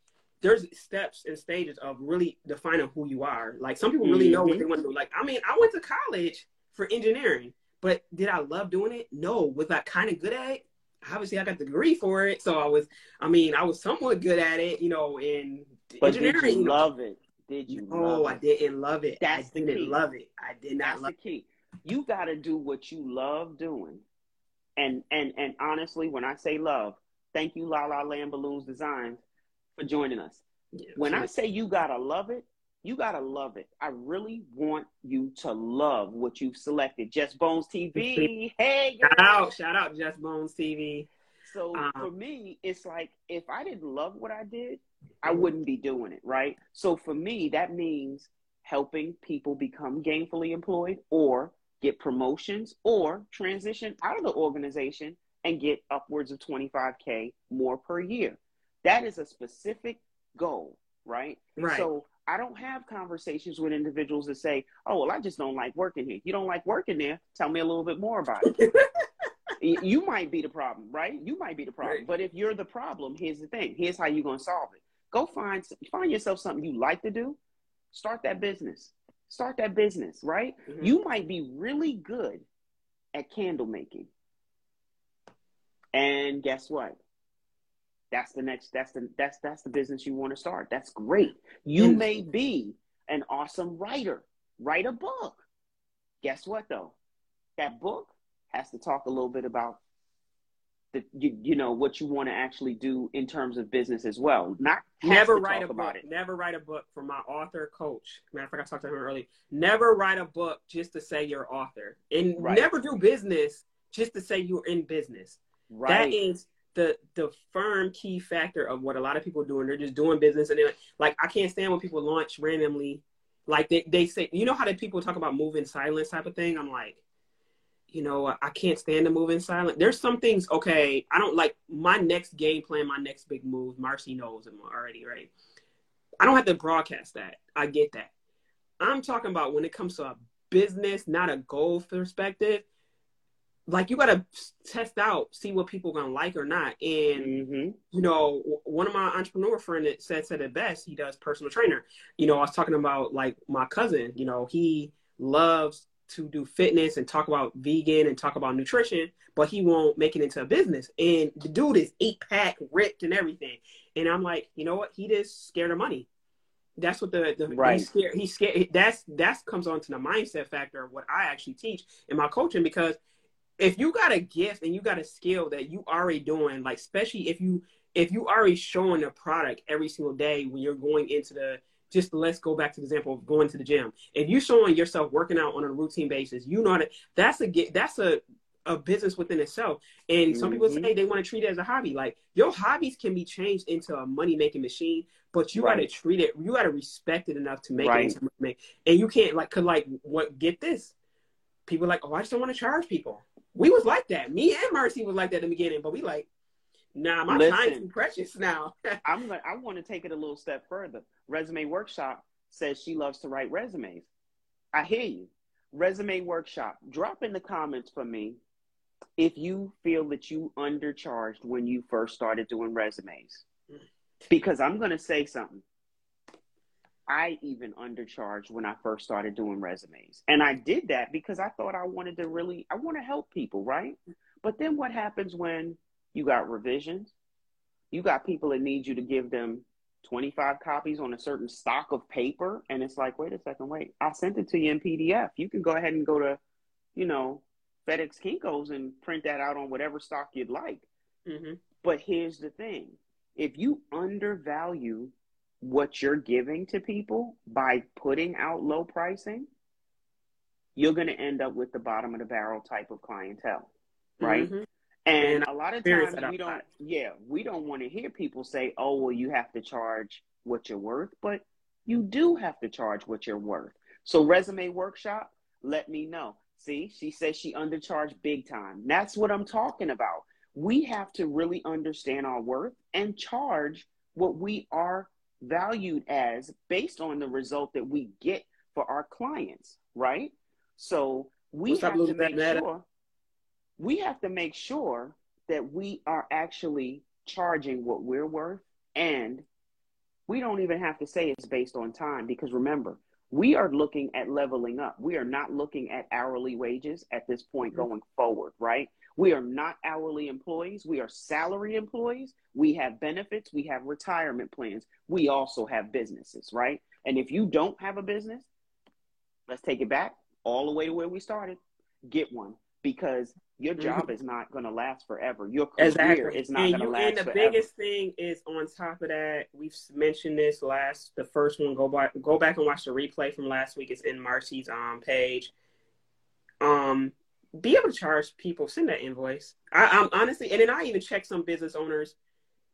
there's steps and stages of really defining who you are. Like some people really know what they mm-hmm. want to do. Like I mean, I went to college for engineering, but did I love doing it? No. Was I kind of good at it? Obviously, I got the degree for it, so I was. I mean, I was somewhat good at it, you know. In but engineering, did you love it? Did you? Oh, I didn't love it. That's I didn't love it. I did not That's love the key. You got to do what you love doing, and and and honestly, when I say love, thank you, La La Land Balloons Designs for joining us. Yeah, when sure. I say you gotta love it, you gotta love it. I really want you to love what you've selected. Just Bones TV. Hey, shout out, shout out, Just Bones TV. So um, for me, it's like if I didn't love what I did, I wouldn't be doing it, right? So for me, that means helping people become gainfully employed or get promotions or transition out of the organization and get upwards of 25K more per year. That is a specific goal, right? Right. So I don't have conversations with individuals that say, "Oh, well, I just don't like working here." You don't like working there? Tell me a little bit more about it. [laughs] you might be the problem, right? You might be the problem. Right. But if you're the problem, here's the thing. Here's how you're going to solve it. Go find find yourself something you like to do. Start that business. Start that business, right? Mm-hmm. You might be really good at candle making. And guess what? That's the next. That's the that's that's the business you want to start. That's great. You mm. may be an awesome writer. Write a book. Guess what though? That book has to talk a little bit about the you, you know what you want to actually do in terms of business as well. Not never write a book. It. Never write a book for my author coach. Matter of fact, I talked to him earlier. Never write a book just to say you're author, and right. never do business just to say you're in business. Right. That is the the firm key factor of what a lot of people are doing. They're just doing business, and they're like, I can't stand when people launch randomly. Like they, they say, you know how the people talk about moving silence type of thing. I'm like, you know, I can't stand to move in silent. There's some things, okay, I don't like my next game plan, my next big move. Marcy knows them already, right? I don't have to broadcast that. I get that. I'm talking about when it comes to a business, not a goal perspective. Like you gotta test out, see what people gonna like or not. And Mm-hmm. you know, one of my entrepreneur friend that said said it best. He does personal trainer. You know, I was talking about like my cousin. You know, he loves to do fitness and talk about vegan and talk about nutrition, but he won't make it into a business. And the dude is eight pack, ripped, and everything. And I'm like, you know what? He just scared of money. That's what the, the Right. he's scared. He's scared. That's that's comes on to the mindset factor of what I actually teach in my coaching because if you got a gift and you got a skill that you already doing, like especially if you if you already showing a product every single day when you're going into the just let's go back to the example of going to the gym. If you're showing yourself working out on a routine basis, you know that that's a that's a a business within itself. And some people Mhm. say they want to treat it as a hobby. Like your hobbies can be changed into a money making machine, but you got to treat it. You got to respect it enough to make Right. it into money. And you can't like, cause like what? Get this. People like, oh, I just don't want to charge people. We was like that. Me and Marcy was like that in the beginning, but we like, nah, my Listen. time's too precious now. [laughs] I'm gonna, I want to take it a little step further. Resume Workshop says she loves to write resumes. I hear you. Resume Workshop, drop in the comments for me if you feel that you undercharged when you first started doing resumes. Mm. Because I'm going to say something. I even undercharged when I first started doing resumes. And I did that because I thought I wanted to really I want to help people, right? But then what happens when you got revisions? You got people that need you to give them 25 copies on a certain stock of paper and it's like, wait a second, wait. I sent it to you in PDF. You can go ahead and go to, you know, FedEx Kinko's and print that out on whatever stock you'd like. hmm But here's the thing if you undervalue what you're giving to people by putting out low pricing, you're going to end up with the bottom of the barrel type of clientele, right? Mhm. And And a lot of times we a lot. don't, yeah, we don't want to hear people say, oh, well, you have to charge what you're worth, but you do have to charge what you're worth. So, resume workshop, let me know. See, she says she undercharged big time. That's what I'm talking about. We have to really understand our worth and charge what we are valued as based on the result that we get for our clients, right? So, we What's have to make sure we have to make sure that we are actually charging what we're worth and we don't even have to say it's based on time because remember we are looking at leveling up we are not looking at hourly wages at this point Mhm. going forward right we are not hourly employees we are salary employees we have benefits we have retirement plans we also have businesses right and if you don't have a business let's take it back all the way to where we started get one because your job is not going to last forever. Your career Exactly. is not going to last and the forever. biggest thing is on top of that, we've mentioned this last the first one. Go back go back and watch the replay from last week. It's in Marcy's um page. Um be able to charge people, send that invoice. I, I'm honestly and then I even checked some business owners.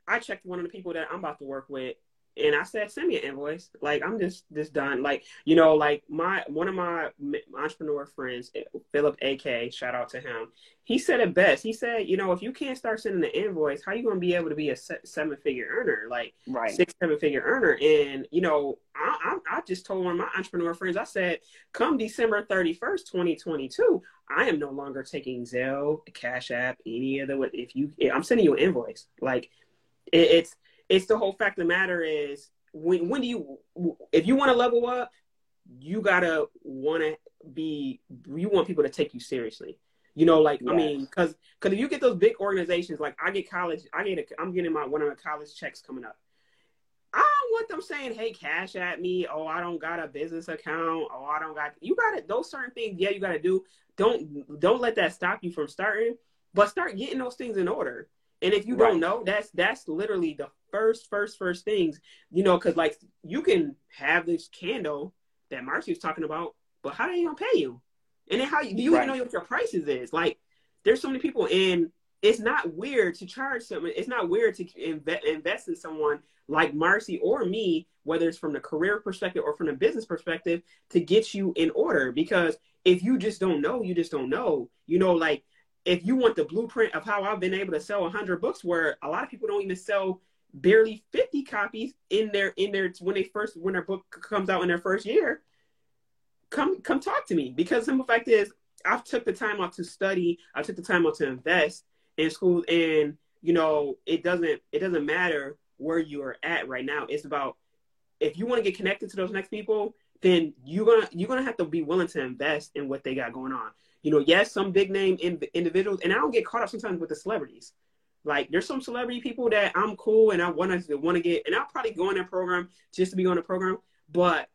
I checked one of the people that I'm about to work with and I said, send me an invoice. Like I'm just just done. Like you know, like my one of my entrepreneur friends, eh, Philip AK, shout out to him. He said it best. He said, you know, if you can't start sending the invoice, how you gonna be able to be a se- seven figure earner, like right. six seven figure earner? And you know, I, I I just told one of my entrepreneur friends, I said, come December thirty first, twenty twenty two, I am no longer taking Zelle, Cash App, any of the. If you, I'm sending you an invoice. Like it's it's the whole fact of the matter is when when do you if you want to level up you gotta want to be you want people to take you seriously. You know like i mean because because if you get those big organizations like i get college i get a, i'm getting my one of my college checks coming up. I don't want them saying hey cash at me. Oh i don't got a business account. Oh i don't got you got it those certain things yeah you got to do. Don't don't let that stop you from starting but start getting those things in order and if you Right. don't know, that's that's literally the first, first, first things, you know, because like you can have this candle that Marcy was talking about, but how are they gonna pay you? And then how do you Right. even know what your prices is? Like there's so many people and it's not weird to charge someone. It's not weird to inve- invest in someone like Marcy or me, whether it's from the career perspective or from the business perspective, to get you in order. Because if you just don't know, you just don't know. You know, like if you want the blueprint of how I've been able to sell 100 books, where a lot of people don't even sell barely 50 copies in their in their when they first when their book comes out in their first year, come come talk to me. Because simple fact is, I've took the time out to study. I took the time out to invest in school, and you know, it doesn't it doesn't matter where you are at right now. It's about if you want to get connected to those next people, then you're gonna you're gonna have to be willing to invest in what they got going on. You know, yes, some big name in, individuals, and I don't get caught up sometimes with the celebrities. Like, there's some celebrity people that I'm cool and I want to want to get, and I'll probably go in that program just to be on the program. But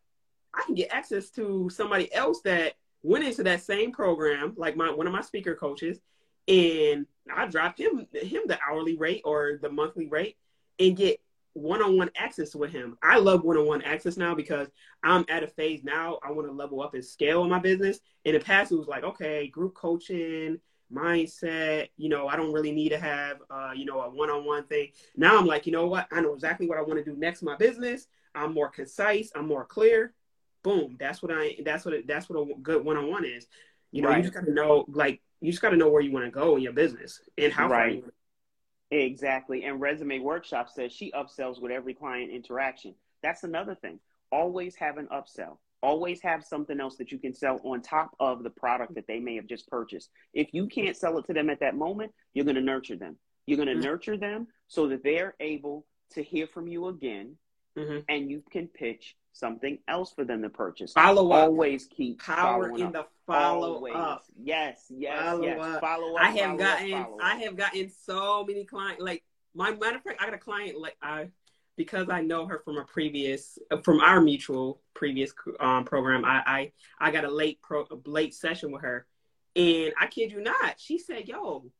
I can get access to somebody else that went into that same program, like my one of my speaker coaches, and I dropped him him the hourly rate or the monthly rate and get one-on-one access with him. I love one-on-one access now because I'm at a phase now I want to level up and scale in my business. In the past, it was like, okay, group coaching, mindset, you know, I don't really need to have uh, you know, a one-on-one thing. Now I'm like, you know what? I know exactly what I want to do next in my business. I'm more concise, I'm more clear. Boom. That's what I that's what it, that's what a good one-on-one is. You know, right. you just gotta know like you just gotta know where you want to go in your business and how right. Exactly. And Resume Workshop says she upsells with every client interaction. That's another thing. Always have an upsell. Always have something else that you can sell on top of the product that they may have just purchased. If you can't sell it to them at that moment, you're going to nurture them. You're going to mm-hmm. nurture them so that they're able to hear from you again mm-hmm. and you can pitch something else for them to purchase. Follow up. Always keep power in up. the follow Always. up. Yes, yes, follow yes. Up. Follow up. I have gotten up, I have gotten so many clients. Like my matter of fact, I got a client like I because I know her from a previous from our mutual previous um, program. I, I I got a late pro late session with her, and I kid you not, she said, "Yo."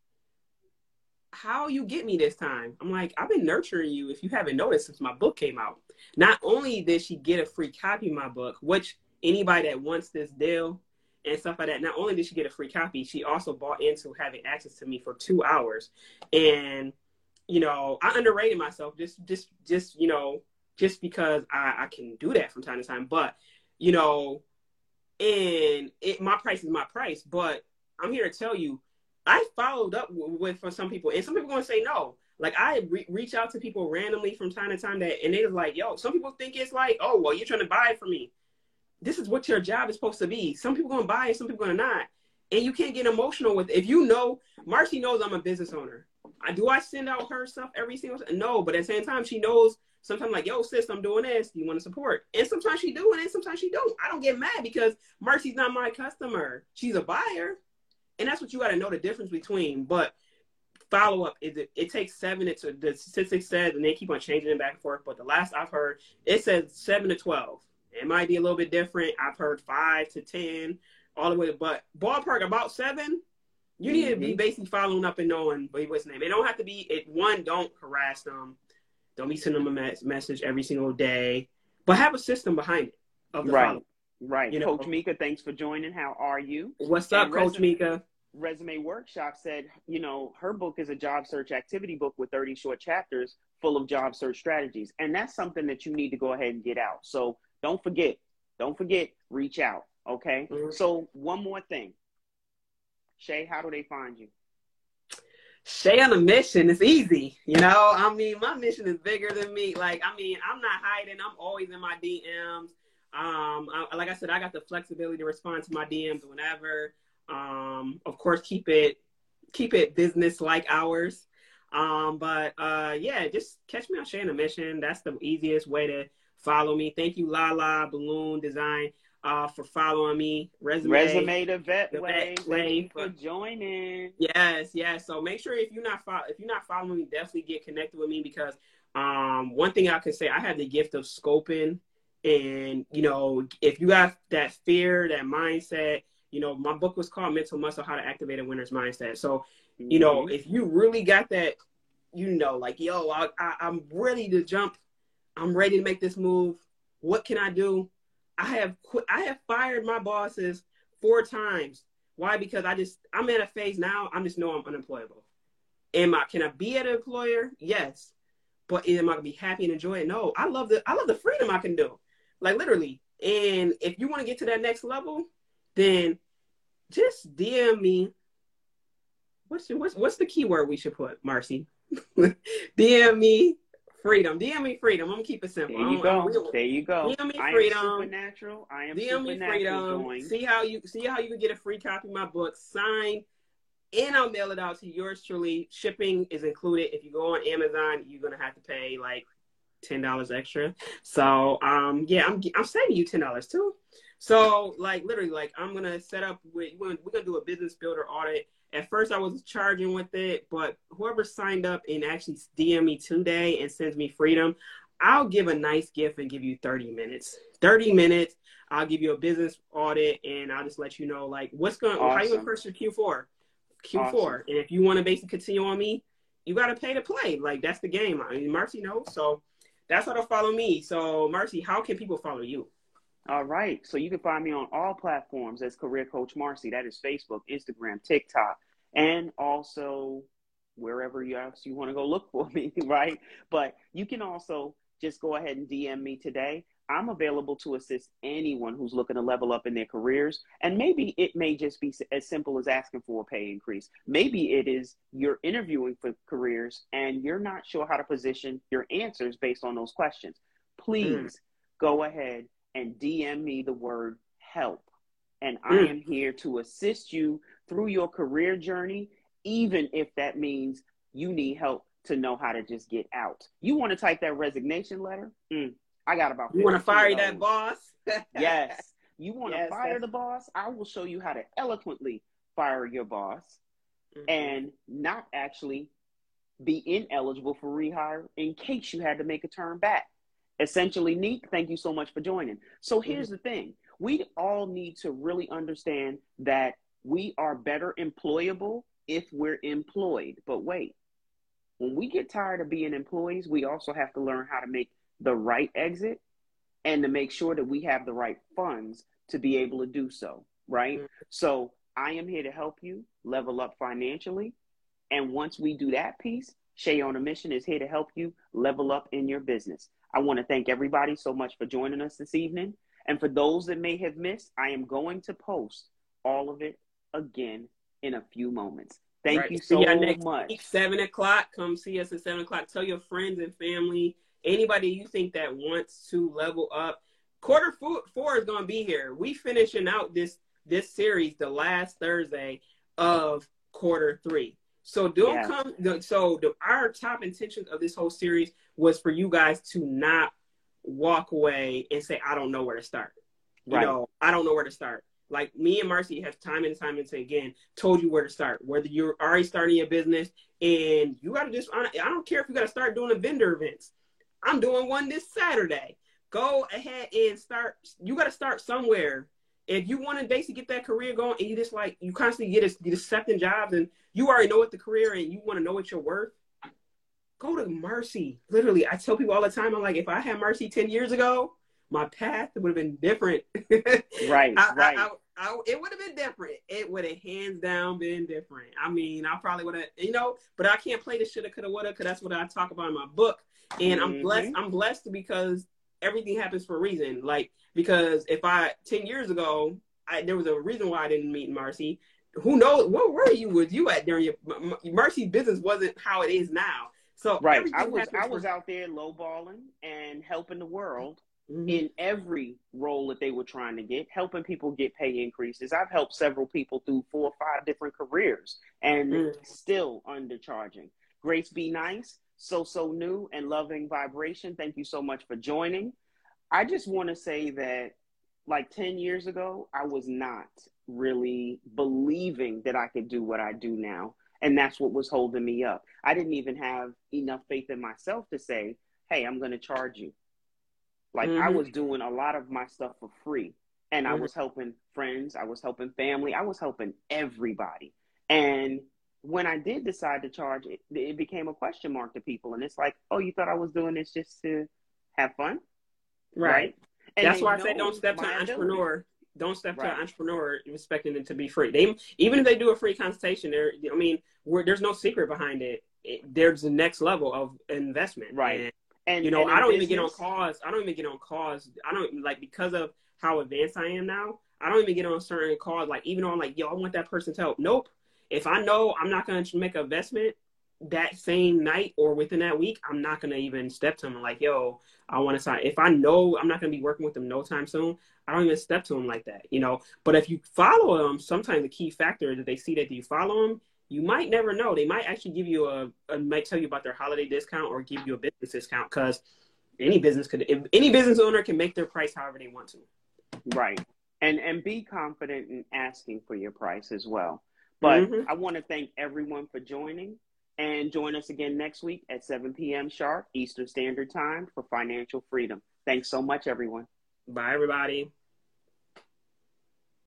How you get me this time? I'm like, I've been nurturing you if you haven't noticed since my book came out. Not only did she get a free copy of my book, which anybody that wants this deal and stuff like that, not only did she get a free copy, she also bought into having access to me for two hours. And, you know, I underrated myself just just just, you know, just because I, I can do that from time to time. But, you know, and it my price is my price. But I'm here to tell you, I followed up with, for some people, and some people gonna say no. Like I re- reach out to people randomly from time to time that, and they're like, "Yo," some people think it's like, "Oh, well, you're trying to buy it from me." This is what your job is supposed to be. Some people gonna buy it, some people gonna not, and you can't get emotional with. It. If you know, Marcy knows I'm a business owner. I do I send out her stuff every single no, but at the same time, she knows sometimes like, "Yo, sis, I'm doing this. You want to support?" And sometimes she do, and sometimes she don't. I don't get mad because Marcy's not my customer. She's a buyer, and that's what you got to know the difference between. But follow up is it, it takes seven to the statistics says and they keep on changing it back and forth but the last i've heard it says seven to 12 it might be a little bit different i've heard five to ten all the way but ballpark about seven you need mm-hmm. to be mm-hmm. basically following up and knowing what's the name it don't have to be it one don't harass them don't be sending them a message every single day but have a system behind it of the right follow. Right you know, coach mika thanks for joining how are you what's up and coach mika Resume Workshop said, you know, her book is a job search activity book with 30 short chapters full of job search strategies. And that's something that you need to go ahead and get out. So don't forget, don't forget, reach out. Okay. Mm-hmm. So one more thing. Shay, how do they find you? Shay on a mission. It's easy. You know, I mean, my mission is bigger than me. Like, I mean, I'm not hiding. I'm always in my DMs. Um, I, like I said, I got the flexibility to respond to my DMs whenever. Um, of course, keep it keep it business like hours. Um, but uh, yeah, just catch me on Shay on a Mission. That's the easiest way to follow me. Thank you, Lala Balloon Design, uh, for following me. Resume, resume the vet the way. Vet way for, for joining. Yes, yes. So make sure if you're not fo- if you're not following me, definitely get connected with me because um, one thing I can say, I have the gift of scoping, and you know, if you have that fear, that mindset you know, my book was called Mental Muscle How to Activate a Winner's Mindset. So, you know, mm-hmm. if you really got that, you know, like, yo, I, I, I'm ready to jump. I'm ready to make this move. What can I do? I have quit. I have fired my bosses four times Why? Because I just I'm at a phase now. I just know I'm unemployable. Am I? Can I be at an employer? Yes, but am I gonna be happy and enjoy it? No. I love the I love the freedom I can do. Like literally. And if you want to get to that next level, then just DM me. What's the, what's what's the keyword we should put, Marcy? [laughs] DM me freedom. DM me freedom. I'm gonna keep it simple. There you go. there you go. DM me freedom. I am supernatural. I am DM me freedom. Joined. See how you see how you can get a free copy of my book signed, and I'll mail it out to yours truly. Shipping is included. If you go on Amazon, you're gonna have to pay like ten dollars extra. So um yeah, I'm I'm saving you ten dollars too. So like literally like I'm gonna set up with we're gonna do a business builder audit at first I was charging with it, but whoever signed up and actually DM me today and sends me freedom, I'll give a nice gift and give you 30 minutes. 30 minutes. I'll give you a business audit and I'll just let you know like what's going awesome. how you first for Q4. Q4. Awesome. And if you want to basically continue on me, you gotta pay to play. Like that's the game. I mean Marcy knows. So that's how to follow me. So Marcy, how can people follow you? All right. So you can find me on all platforms as Career Coach Marcy. That is Facebook, Instagram, TikTok, and also wherever else you want to go look for me, [laughs] right? But you can also just go ahead and DM me today. I'm available to assist anyone who's looking to level up in their careers. And maybe it may just be as simple as asking for a pay increase. Maybe it is you're interviewing for careers and you're not sure how to position your answers based on those questions. Please mm. go ahead and DM me the word help. And I mm. am here to assist you through your career journey, even if that means you need help to know how to just get out. You want to type that resignation letter? Mm, I got about. You want to fire that boss? [laughs] yes. You want to yes, fire that's... the boss? I will show you how to eloquently fire your boss mm-hmm. and not actually be ineligible for rehire in case you had to make a turn back. Essentially, Neek, thank you so much for joining. So here's mm-hmm. the thing we all need to really understand that we are better employable if we're employed. But wait, when we get tired of being employees, we also have to learn how to make the right exit and to make sure that we have the right funds to be able to do so, right? Mm-hmm. So I am here to help you level up financially. And once we do that piece, Shay on a Mission is here to help you level up in your business. I want to thank everybody so much for joining us this evening. And for those that may have missed, I am going to post all of it again in a few moments. Thank right. you so next much. Week, seven o'clock. Come see us at seven o'clock. Tell your friends and family, anybody you think that wants to level up. Quarter four is going to be here. We finishing out this this series the last Thursday of quarter three. So don't yes. come. So the, our top intention of this whole series was for you guys to not walk away and say, "I don't know where to start." Right. You know, I don't know where to start. Like me and Marcy have time and time and time again told you where to start. Whether you're already starting a business and you got to just, I don't care if you got to start doing a vendor events. I'm doing one this Saturday. Go ahead and start. You got to start somewhere if you want to basically get that career going and you just like you constantly get a, get accepting jobs and you already know what the career and you want to know what you're worth go to Marcy. literally i tell people all the time i'm like if i had Marcy 10 years ago my path would have been different [laughs] right I, right I, I, it would have been different it would have hands down been different i mean i probably would have you know but i can't play the shoulda coulda woulda because that's what i talk about in my book and mm-hmm. i'm blessed i'm blessed because everything happens for a reason like because if I ten years ago, I, there was a reason why I didn't meet Marcy. Who knows? Where were you? Was you at during your Marcy business? Wasn't how it is now. So right, I was I was for... out there lowballing and helping the world mm-hmm. in every role that they were trying to get, helping people get pay increases. I've helped several people through four or five different careers and mm-hmm. still undercharging. Grace be nice, so so new and loving vibration. Thank you so much for joining. I just want to say that like 10 years ago, I was not really believing that I could do what I do now. And that's what was holding me up. I didn't even have enough faith in myself to say, hey, I'm going to charge you. Like mm-hmm. I was doing a lot of my stuff for free. And mm-hmm. I was helping friends, I was helping family, I was helping everybody. And when I did decide to charge it, it became a question mark to people. And it's like, oh, you thought I was doing this just to have fun? Right. right? That's why I say don't step to an entrepreneur. Don't step Right. to an entrepreneur expecting it to be free. They even if they do a free consultation, there. I mean, we're, there's no secret behind it. it. There's the next level of investment, Right. And, And you know, and I don't even get on calls. I don't even get on calls. I don't like because of how advanced I am now. I don't even get on certain calls. Like even though I'm like, yo, I want that person's help. Nope. If I know I'm not going to make an investment that same night or within that week, I'm not going to even step to them like, yo, I want to sign. If I know I'm not going to be working with them no time soon, I don't even step to them like that, you know. But if you follow them, sometimes the key factor is that they see that you follow them. You might never know. They might actually give you a, a might tell you about their holiday discount or give you a business discount because any business could, if any business owner can make their price however they want to. Right. And and be confident in asking for your price as well. But Mhm. I want to thank everyone for joining and join us again next week at 7 p.m. sharp Eastern Standard Time for financial freedom. Thanks so much, everyone. Bye, everybody.